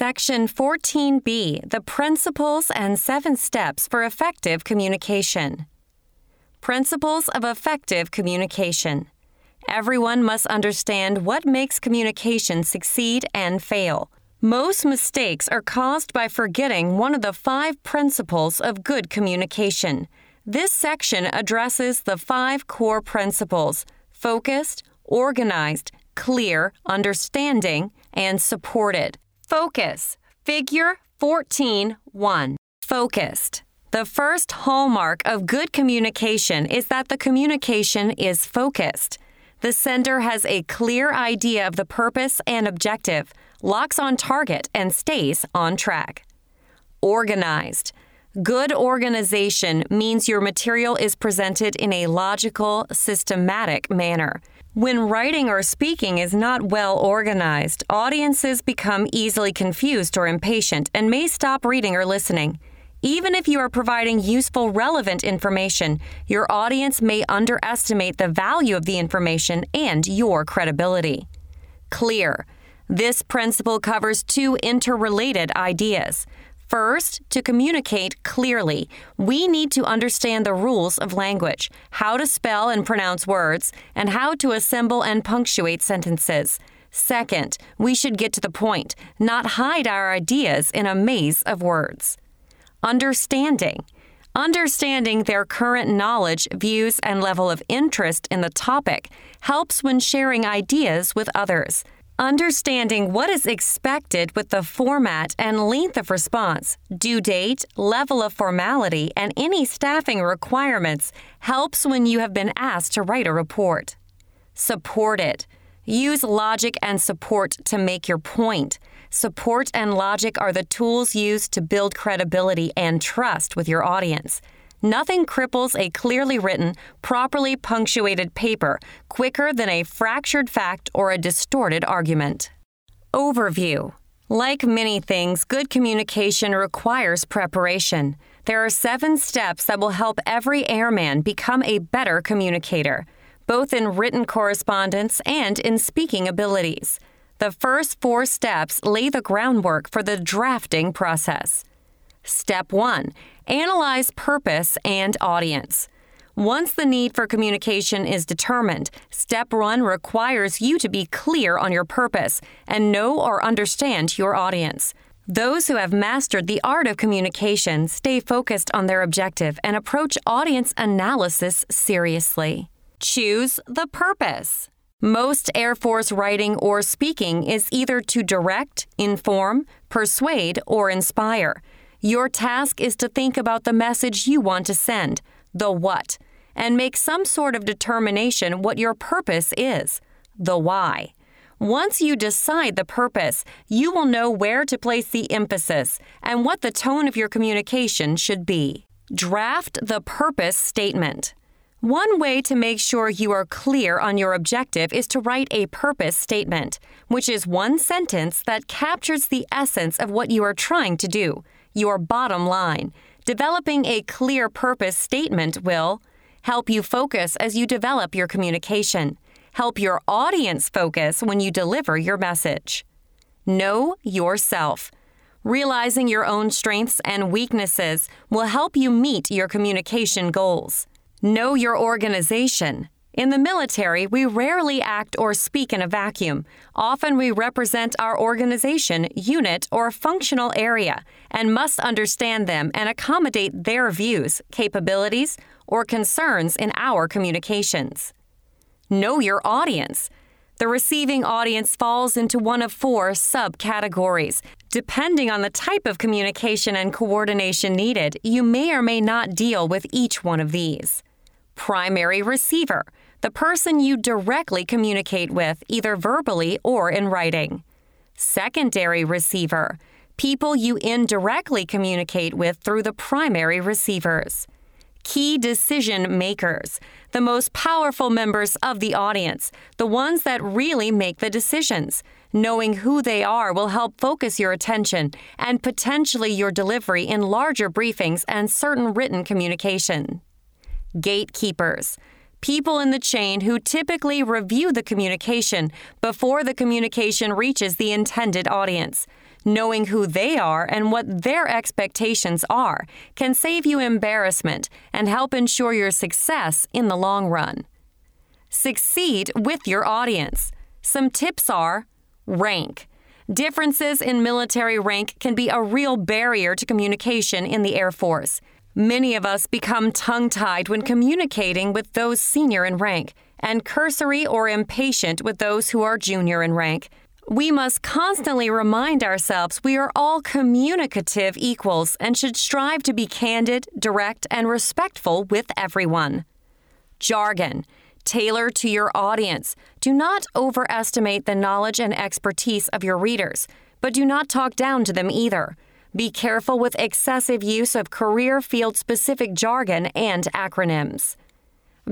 Section 14B The Principles and Seven Steps for Effective Communication. Principles of Effective Communication. Everyone must understand what makes communication succeed and fail. Most mistakes are caused by forgetting one of the five principles of good communication. This section addresses the five core principles focused, organized, clear, understanding, and supported. Focus. Figure 14 1. Focused. The first hallmark of good communication is that the communication is focused. The sender has a clear idea of the purpose and objective, locks on target, and stays on track. Organized. Good organization means your material is presented in a logical, systematic manner. When writing or speaking is not well organized, audiences become easily confused or impatient and may stop reading or listening. Even if you are providing useful, relevant information, your audience may underestimate the value of the information and your credibility. Clear. This principle covers two interrelated ideas. First, to communicate clearly, we need to understand the rules of language, how to spell and pronounce words, and how to assemble and punctuate sentences. Second, we should get to the point, not hide our ideas in a maze of words. Understanding. Understanding their current knowledge, views, and level of interest in the topic helps when sharing ideas with others. Understanding what is expected with the format and length of response, due date, level of formality, and any staffing requirements helps when you have been asked to write a report. Support it. Use logic and support to make your point. Support and logic are the tools used to build credibility and trust with your audience. Nothing cripples a clearly written, properly punctuated paper quicker than a fractured fact or a distorted argument. Overview Like many things, good communication requires preparation. There are seven steps that will help every airman become a better communicator, both in written correspondence and in speaking abilities. The first four steps lay the groundwork for the drafting process. Step 1 Analyze purpose and audience. Once the need for communication is determined, step one requires you to be clear on your purpose and know or understand your audience. Those who have mastered the art of communication stay focused on their objective and approach audience analysis seriously. Choose the purpose. Most Air Force writing or speaking is either to direct, inform, persuade, or inspire. Your task is to think about the message you want to send, the what, and make some sort of determination what your purpose is, the why. Once you decide the purpose, you will know where to place the emphasis and what the tone of your communication should be. Draft the purpose statement. One way to make sure you are clear on your objective is to write a purpose statement, which is one sentence that captures the essence of what you are trying to do your bottom line. Developing a clear purpose statement will help you focus as you develop your communication, help your audience focus when you deliver your message. Know yourself. Realizing your own strengths and weaknesses will help you meet your communication goals. Know your organization. In the military, we rarely act or speak in a vacuum. Often we represent our organization, unit, or functional area and must understand them and accommodate their views, capabilities, or concerns in our communications. Know your audience. The receiving audience falls into one of four subcategories. Depending on the type of communication and coordination needed, you may or may not deal with each one of these. Primary receiver the person you directly communicate with, either verbally or in writing. Secondary receiver, people you indirectly communicate with through the primary receivers. Key decision makers, the most powerful members of the audience, the ones that really make the decisions. Knowing who they are will help focus your attention and potentially your delivery in larger briefings and certain written communication. Gatekeepers, people in the chain who typically review the communication before the communication reaches the intended audience. Knowing who they are and what their expectations are can save you embarrassment and help ensure your success in the long run. Succeed with your audience. Some tips are rank. Differences in military rank can be a real barrier to communication in the Air Force. Many of us become tongue tied when communicating with those senior in rank, and cursory or impatient with those who are junior in rank. We must constantly remind ourselves we are all communicative equals and should strive to be candid, direct, and respectful with everyone. Jargon. Tailor to your audience. Do not overestimate the knowledge and expertise of your readers, but do not talk down to them either. Be careful with excessive use of career field specific jargon and acronyms.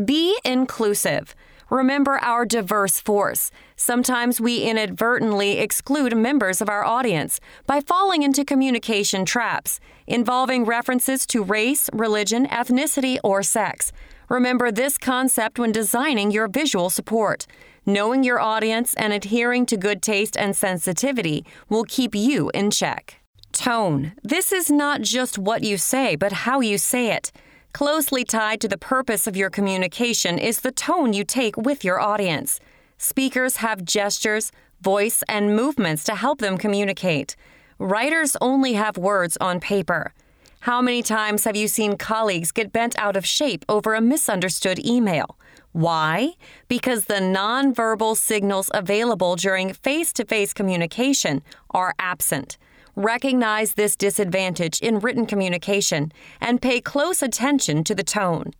Be inclusive. Remember our diverse force. Sometimes we inadvertently exclude members of our audience by falling into communication traps involving references to race, religion, ethnicity, or sex. Remember this concept when designing your visual support. Knowing your audience and adhering to good taste and sensitivity will keep you in check. Tone. This is not just what you say, but how you say it. Closely tied to the purpose of your communication is the tone you take with your audience. Speakers have gestures, voice, and movements to help them communicate. Writers only have words on paper. How many times have you seen colleagues get bent out of shape over a misunderstood email? Why? Because the nonverbal signals available during face to face communication are absent. Recognize this disadvantage in written communication and pay close attention to the tone.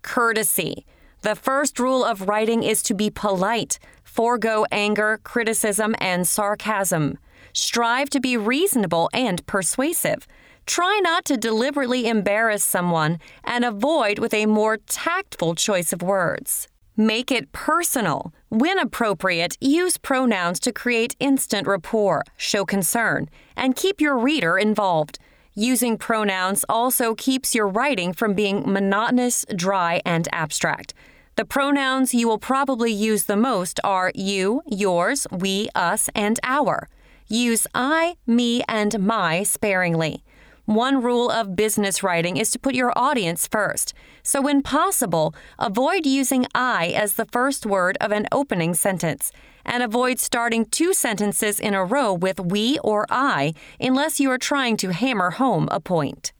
Courtesy. The first rule of writing is to be polite, forego anger, criticism, and sarcasm. Strive to be reasonable and persuasive. Try not to deliberately embarrass someone and avoid with a more tactful choice of words. Make it personal. When appropriate, use pronouns to create instant rapport, show concern, and keep your reader involved. Using pronouns also keeps your writing from being monotonous, dry, and abstract. The pronouns you will probably use the most are you, yours, we, us, and our. Use I, me, and my sparingly. One rule of business writing is to put your audience first. So, when possible, avoid using I as the first word of an opening sentence, and avoid starting two sentences in a row with we or I unless you are trying to hammer home a point.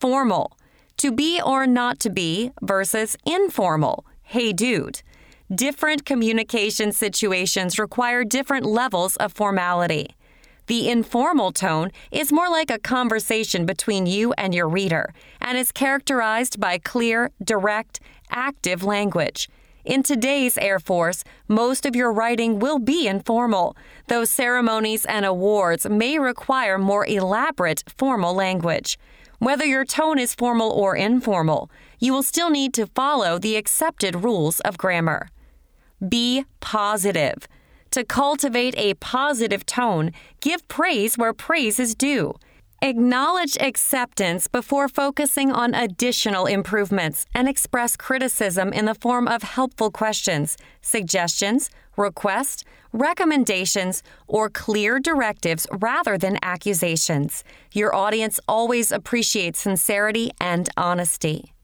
Formal. To be or not to be versus informal. Hey, dude. Different communication situations require different levels of formality. The informal tone is more like a conversation between you and your reader and is characterized by clear, direct, active language. In today's Air Force, most of your writing will be informal, though ceremonies and awards may require more elaborate formal language. Whether your tone is formal or informal, you will still need to follow the accepted rules of grammar. Be positive. To cultivate a positive tone, give praise where praise is due. Acknowledge acceptance before focusing on additional improvements and express criticism in the form of helpful questions, suggestions, requests, recommendations, or clear directives rather than accusations. Your audience always appreciates sincerity and honesty.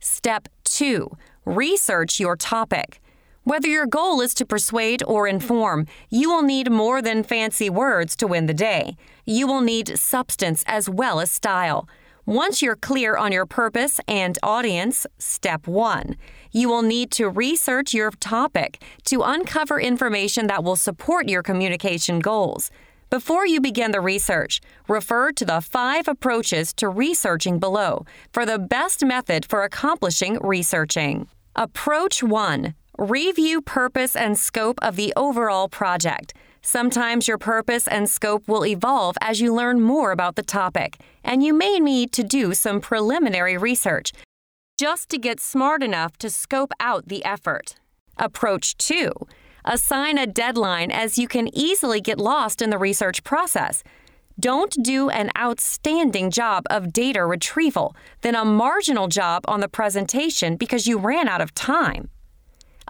Step 2 Research your topic. Whether your goal is to persuade or inform, you will need more than fancy words to win the day. You will need substance as well as style. Once you're clear on your purpose and audience, step one, you will need to research your topic to uncover information that will support your communication goals. Before you begin the research, refer to the five approaches to researching below for the best method for accomplishing researching. Approach 1 Review purpose and scope of the overall project. Sometimes your purpose and scope will evolve as you learn more about the topic, and you may need to do some preliminary research just to get smart enough to scope out the effort. Approach 2 Assign a deadline as you can easily get lost in the research process. Don't do an outstanding job of data retrieval, then a marginal job on the presentation because you ran out of time.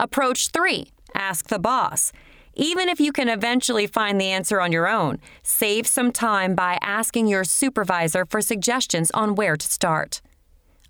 Approach 3 Ask the boss. Even if you can eventually find the answer on your own, save some time by asking your supervisor for suggestions on where to start.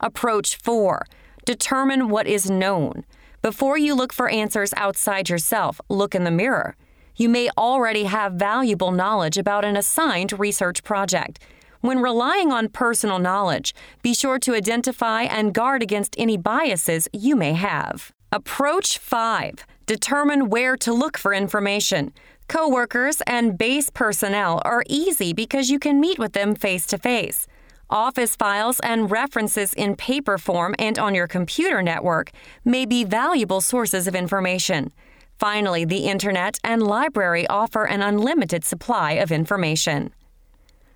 Approach 4 Determine what is known. Before you look for answers outside yourself, look in the mirror. You may already have valuable knowledge about an assigned research project. When relying on personal knowledge, be sure to identify and guard against any biases you may have. Approach 5 Determine where to look for information. Coworkers and base personnel are easy because you can meet with them face to face. Office files and references in paper form and on your computer network may be valuable sources of information. Finally, the Internet and library offer an unlimited supply of information.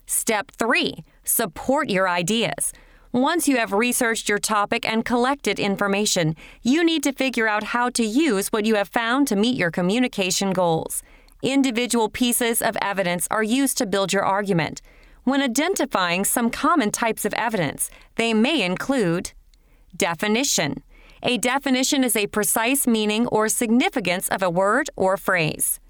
Step 3 Support your ideas. Once you have researched your topic and collected information, you need to figure out how to use what you have found to meet your communication goals. Individual pieces of evidence are used to build your argument. When identifying some common types of evidence, they may include definition. A definition is a precise meaning or significance of a word or phrase.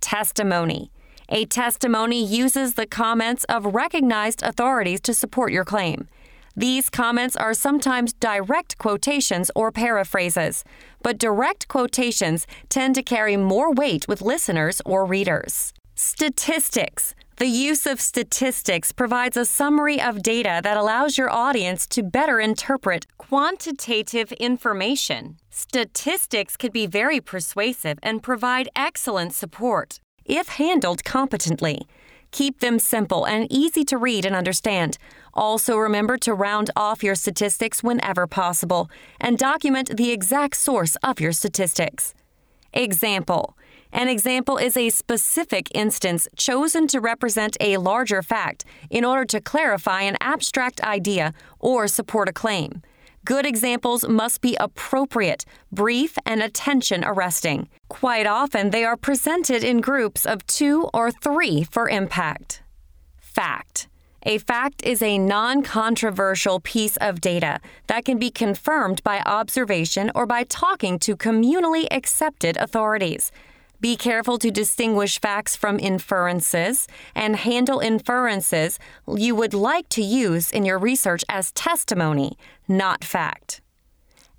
Testimony. A testimony uses the comments of recognized authorities to support your claim. These comments are sometimes direct quotations or paraphrases, but direct quotations tend to carry more weight with listeners or readers. Statistics. The use of statistics provides a summary of data that allows your audience to better interpret quantitative information. Statistics can be very persuasive and provide excellent support if handled competently. Keep them simple and easy to read and understand. Also, remember to round off your statistics whenever possible and document the exact source of your statistics. Example An example is a specific instance chosen to represent a larger fact in order to clarify an abstract idea or support a claim. Good examples must be appropriate, brief, and attention arresting. Quite often, they are presented in groups of two or three for impact. Fact. A fact is a non controversial piece of data that can be confirmed by observation or by talking to communally accepted authorities. Be careful to distinguish facts from inferences and handle inferences you would like to use in your research as testimony, not fact.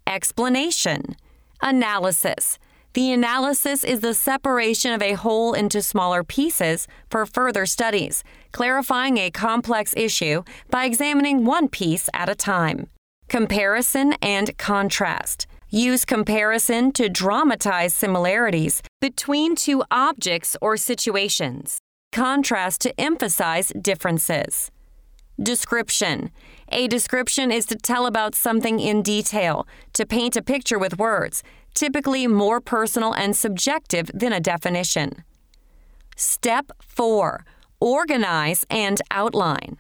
Explanation Analysis the analysis is the separation of a whole into smaller pieces for further studies, clarifying a complex issue by examining one piece at a time. Comparison and contrast. Use comparison to dramatize similarities between two objects or situations. Contrast to emphasize differences. Description. A description is to tell about something in detail, to paint a picture with words, typically more personal and subjective than a definition. Step 4 Organize and outline.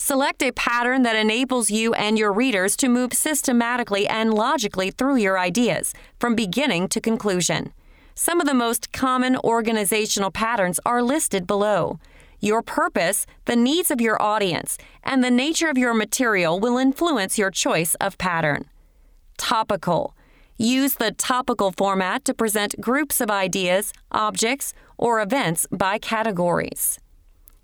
Select a pattern that enables you and your readers to move systematically and logically through your ideas, from beginning to conclusion. Some of the most common organizational patterns are listed below. Your purpose, the needs of your audience, and the nature of your material will influence your choice of pattern. Topical. Use the topical format to present groups of ideas, objects, or events by categories.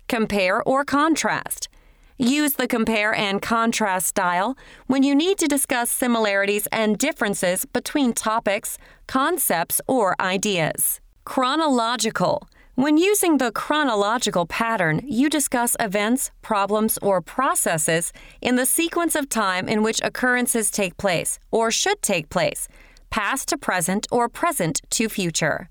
Compare or contrast. Use the compare and contrast style when you need to discuss similarities and differences between topics, concepts, or ideas. Chronological. When using the chronological pattern, you discuss events, problems, or processes in the sequence of time in which occurrences take place or should take place, past to present or present to future.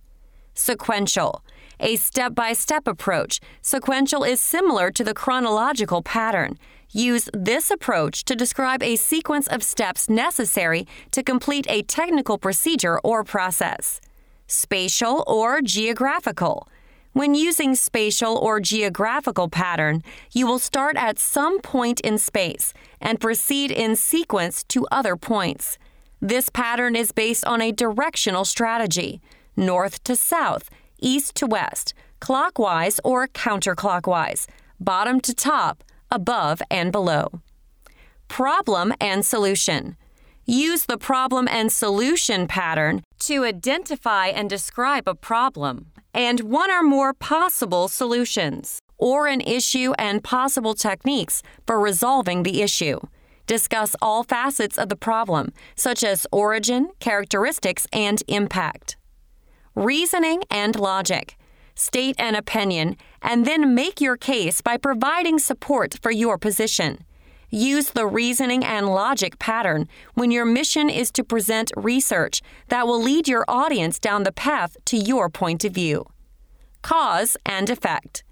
Sequential a step by step approach. Sequential is similar to the chronological pattern. Use this approach to describe a sequence of steps necessary to complete a technical procedure or process. Spatial or geographical. When using spatial or geographical pattern, you will start at some point in space and proceed in sequence to other points. This pattern is based on a directional strategy, north to south, east to west, clockwise or counterclockwise, bottom to top, above and below. Problem and solution. Use the problem and solution pattern to identify and describe a problem. and one or more possible solutions, or an issue and possible techniques for resolving the issue. Discuss all facets of the problem, such as origin, characteristics, and impact. Reasoning and logic. State an opinion and then make your case by providing support for your position. Use the reasoning and logic pattern when your mission is to present research that will lead your audience down the path to your point of view. Cause and effect.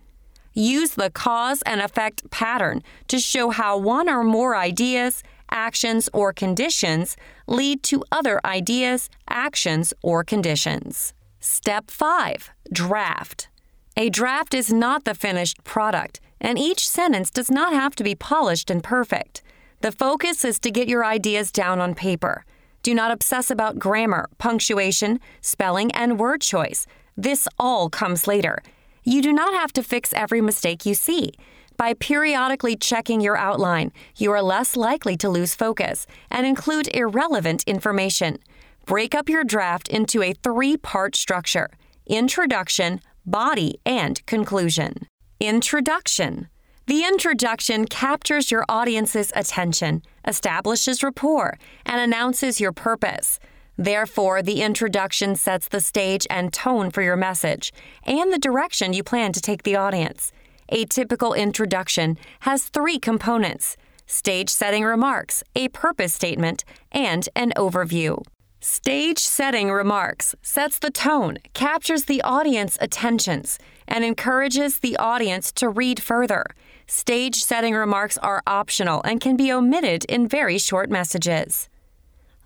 Use the cause and effect pattern to show how one or more ideas, actions, or conditions lead to other ideas, actions, or conditions. Step 5 Draft. A draft is not the finished product and each sentence does not have to be polished and perfect. The focus is to get your ideas down on paper. Do not obsess about grammar, punctuation, spelling, and word choice. This all comes later. You do not have to fix every mistake you see. By periodically checking your outline, you are less likely to lose focus and include irrelevant information. Break up your draft into a three part structure introduction, body, and conclusion. Introduction The introduction captures your audience's attention, establishes rapport, and announces your purpose. Therefore, the introduction sets the stage and tone for your message and the direction you plan to take the audience. A typical introduction has three components stage setting remarks, a purpose statement, and an overview. Stage setting remarks sets the tone, captures the audience attentions, and encourages the audience to read further. Stage setting remarks are optional and can be omitted in very short messages.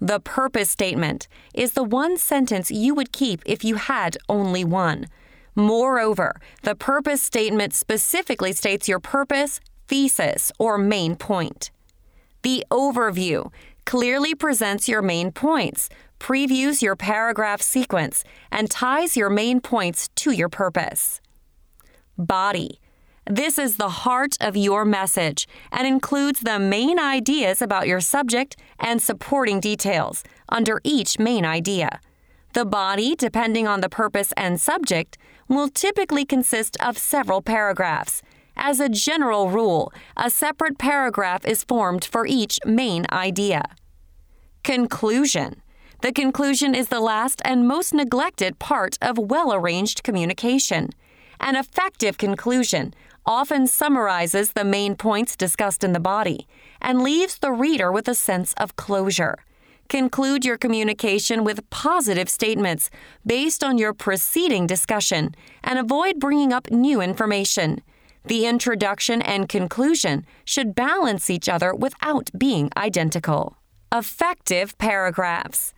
The purpose statement is the one sentence you would keep if you had only one. Moreover, the purpose statement specifically states your purpose, thesis, or main point. The overview clearly presents your main points, previews your paragraph sequence, and ties your main points to your purpose. Body. This is the heart of your message and includes the main ideas about your subject and supporting details under each main idea. The body, depending on the purpose and subject, will typically consist of several paragraphs. As a general rule, a separate paragraph is formed for each main idea. Conclusion. The conclusion is the last and most neglected part of well arranged communication. An effective conclusion often summarizes the main points discussed in the body and leaves the reader with a sense of closure. Conclude your communication with positive statements based on your preceding discussion and avoid bringing up new information. The introduction and conclusion should balance each other without being identical. Effective paragraphs.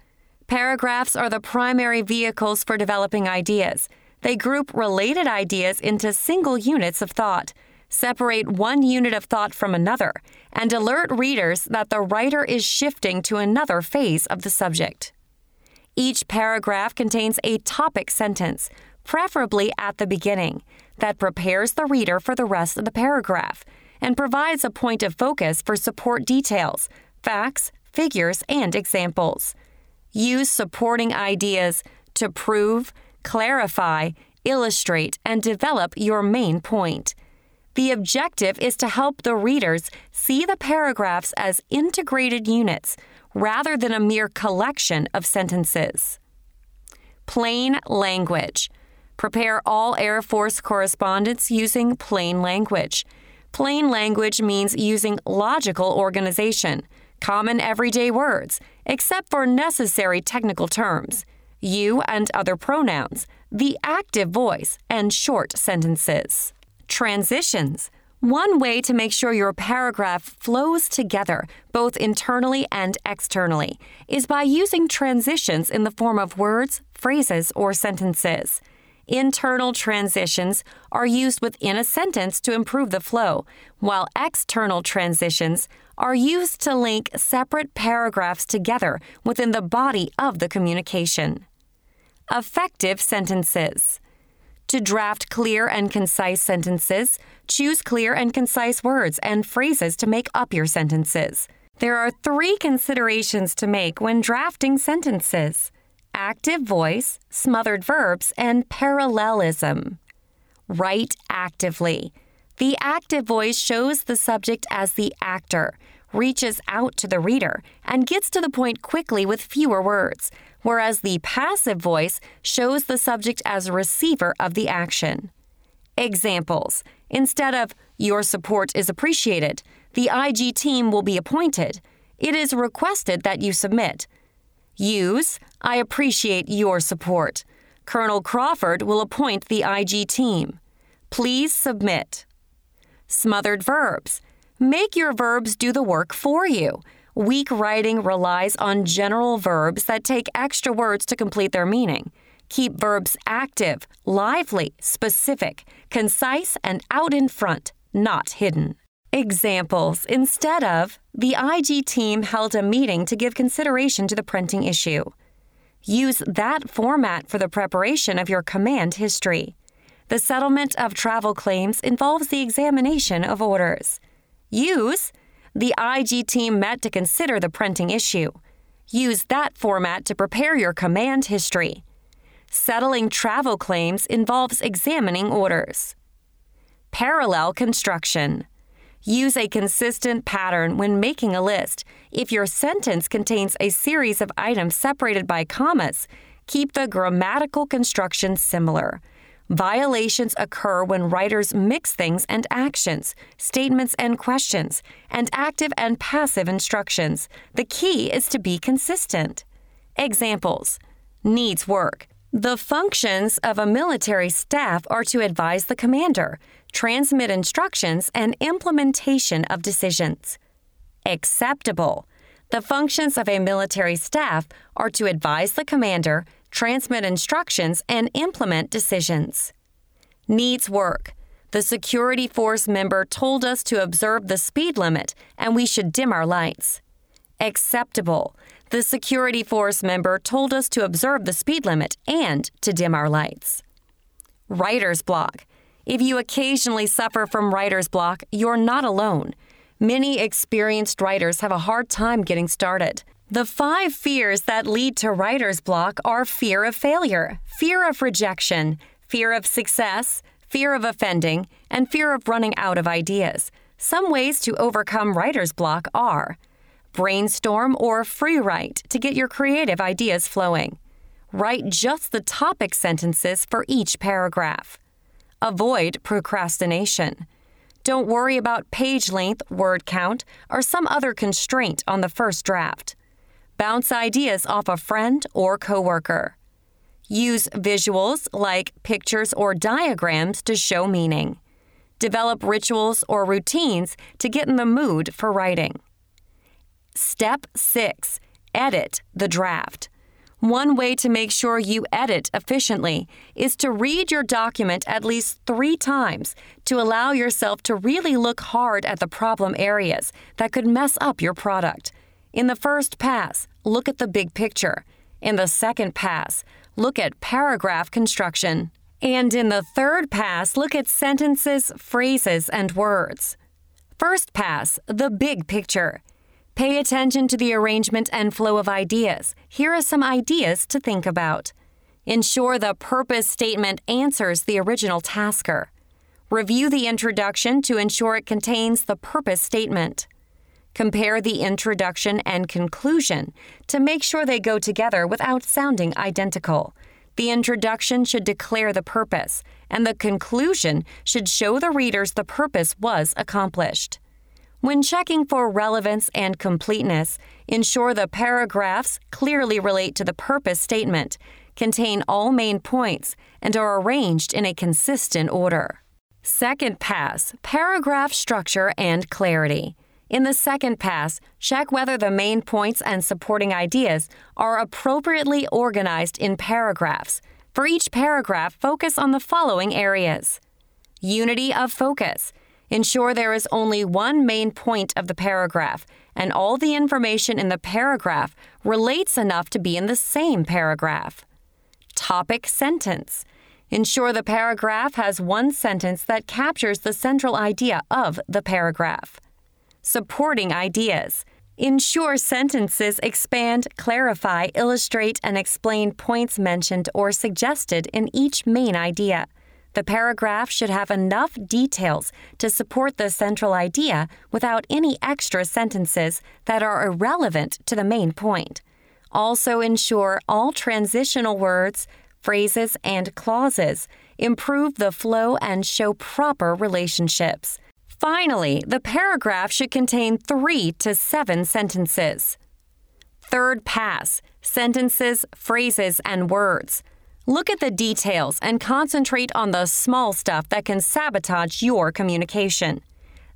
Paragraphs are the primary vehicles for developing ideas. They group related ideas into single units of thought, separate one unit of thought from another, and alert readers that the writer is shifting to another phase of the subject. Each paragraph contains a topic sentence, preferably at the beginning, that prepares the reader for the rest of the paragraph and provides a point of focus for support details, facts, figures, and examples. Use supporting ideas to prove, clarify, illustrate, and develop your main point. The objective is to help the readers see the paragraphs as integrated units rather than a mere collection of sentences. Plain language. Prepare all Air Force correspondence using plain language. Plain language means using logical organization common everyday words, except for necessary technical terms, you and other pronouns, the active voice, and short sentences. Transitions. One way to make sure your paragraph flows together, both internally and externally, is by using transitions in the form of words, phrases, or sentences. Internal transitions are used within a sentence to improve the flow, while external transitions are used to link separate paragraphs together within the body of the communication. Effective sentences. To draft clear and concise sentences, choose clear and concise words and phrases to make up your sentences. There are three considerations to make when drafting sentences active voice, smothered verbs, and parallelism. Write actively. The active voice shows the subject as the actor, reaches out to the reader, and gets to the point quickly with fewer words, whereas the passive voice shows the subject as a receiver of the action. Examples Instead of, Your support is appreciated, the IG team will be appointed. It is requested that you submit. Use, I appreciate your support. Colonel Crawford will appoint the IG team. Please submit. Smothered verbs. Make your verbs do the work for you. Weak writing relies on general verbs that take extra words to complete their meaning. Keep verbs active, lively, specific, concise, and out in front, not hidden. Examples instead of, the IG team held a meeting to give consideration to the printing issue. Use that format for the preparation of your command history. The settlement of travel claims involves the examination of orders. Use, the IG team met to consider the printing issue. Use that format to prepare your command history. Settling travel claims involves examining orders. Parallel construction. Use a consistent pattern when making a list. If your sentence contains a series of items separated by commas, keep the grammatical construction similar. Violations occur when writers mix things and actions, statements and questions, and active and passive instructions. The key is to be consistent. Examples Needs work. The functions of a military staff are to advise the commander, transmit instructions, and implementation of decisions. Acceptable. The functions of a military staff are to advise the commander, transmit instructions, and implement decisions. Needs work. The security force member told us to observe the speed limit and we should dim our lights. Acceptable. The security force member told us to observe the speed limit and to dim our lights. Writer's block. If you occasionally suffer from writer's block, you're not alone. Many experienced writers have a hard time getting started. The five fears that lead to writer's block are fear of failure, fear of rejection, fear of success, fear of offending, and fear of running out of ideas. Some ways to overcome writer's block are brainstorm or free write to get your creative ideas flowing. Write just the topic sentences for each paragraph. Avoid procrastination. Don't worry about page length, word count, or some other constraint on the first draft. Bounce ideas off a friend or coworker. Use visuals like pictures or diagrams to show meaning. Develop rituals or routines to get in the mood for writing. Step 6 Edit the draft. One way to make sure you edit efficiently is to read your document at least three times to allow yourself to really look hard at the problem areas that could mess up your product. In the first pass, look at the big picture. In the second pass, look at paragraph construction. And in the third pass, look at sentences, phrases, and words. First pass, the big picture. Pay attention to the arrangement and flow of ideas. Here are some ideas to think about. Ensure the purpose statement answers the original tasker. Review the introduction to ensure it contains the purpose statement. Compare the introduction and conclusion to make sure they go together without sounding identical. The introduction should declare the purpose, and the conclusion should show the readers the purpose was accomplished. When checking for relevance and completeness, ensure the paragraphs clearly relate to the purpose statement, contain all main points, and are arranged in a consistent order. Second pass paragraph structure and clarity. In the second pass, check whether the main points and supporting ideas are appropriately organized in paragraphs. For each paragraph, focus on the following areas Unity of focus. Ensure there is only one main point of the paragraph, and all the information in the paragraph relates enough to be in the same paragraph. Topic sentence. Ensure the paragraph has one sentence that captures the central idea of the paragraph. Supporting ideas. Ensure sentences expand, clarify, illustrate, and explain points mentioned or suggested in each main idea. The paragraph should have enough details to support the central idea without any extra sentences that are irrelevant to the main point. Also, ensure all transitional words, phrases, and clauses improve the flow and show proper relationships. Finally, the paragraph should contain three to seven sentences. Third pass sentences, phrases, and words. Look at the details and concentrate on the small stuff that can sabotage your communication.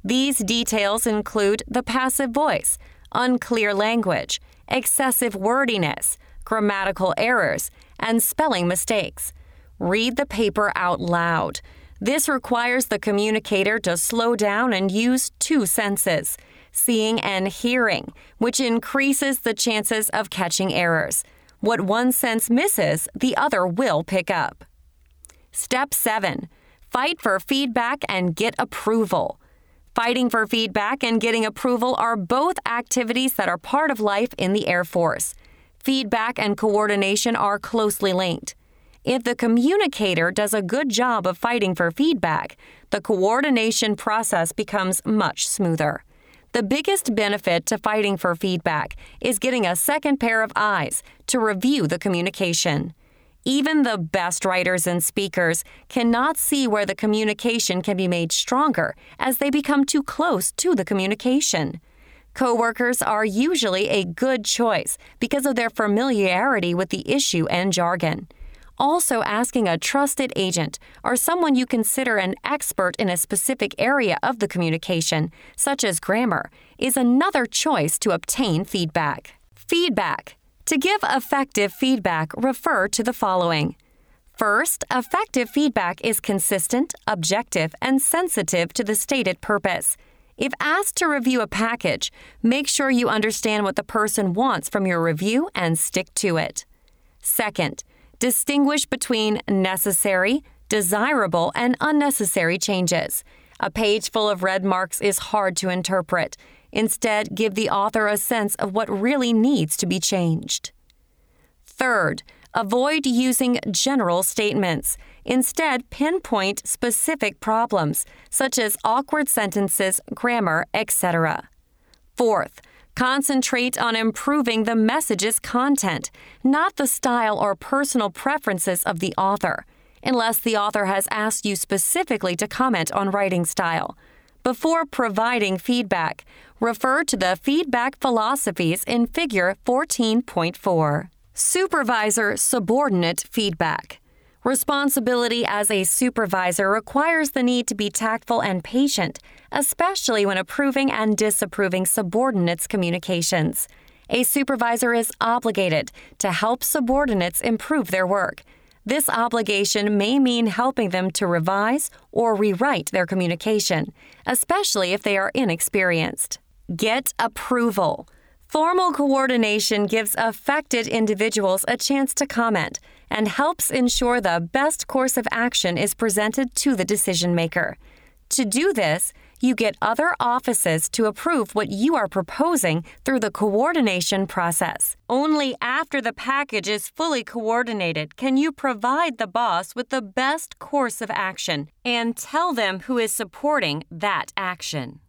These details include the passive voice, unclear language, excessive wordiness, grammatical errors, and spelling mistakes. Read the paper out loud. This requires the communicator to slow down and use two senses, seeing and hearing, which increases the chances of catching errors. What one sense misses, the other will pick up. Step 7 Fight for feedback and get approval. Fighting for feedback and getting approval are both activities that are part of life in the Air Force. Feedback and coordination are closely linked. If the communicator does a good job of fighting for feedback, the coordination process becomes much smoother. The biggest benefit to fighting for feedback is getting a second pair of eyes to review the communication. Even the best writers and speakers cannot see where the communication can be made stronger as they become too close to the communication. Coworkers are usually a good choice because of their familiarity with the issue and jargon. Also, asking a trusted agent or someone you consider an expert in a specific area of the communication, such as grammar, is another choice to obtain feedback. Feedback. To give effective feedback, refer to the following. First, effective feedback is consistent, objective, and sensitive to the stated purpose. If asked to review a package, make sure you understand what the person wants from your review and stick to it. Second, Distinguish between necessary, desirable, and unnecessary changes. A page full of red marks is hard to interpret. Instead, give the author a sense of what really needs to be changed. Third, avoid using general statements. Instead, pinpoint specific problems, such as awkward sentences, grammar, etc. Fourth, Concentrate on improving the message's content, not the style or personal preferences of the author, unless the author has asked you specifically to comment on writing style. Before providing feedback, refer to the feedback philosophies in Figure 14.4. Supervisor subordinate feedback. Responsibility as a supervisor requires the need to be tactful and patient, especially when approving and disapproving subordinates' communications. A supervisor is obligated to help subordinates improve their work. This obligation may mean helping them to revise or rewrite their communication, especially if they are inexperienced. Get approval. Formal coordination gives affected individuals a chance to comment and helps ensure the best course of action is presented to the decision maker. To do this, you get other offices to approve what you are proposing through the coordination process. Only after the package is fully coordinated can you provide the boss with the best course of action and tell them who is supporting that action.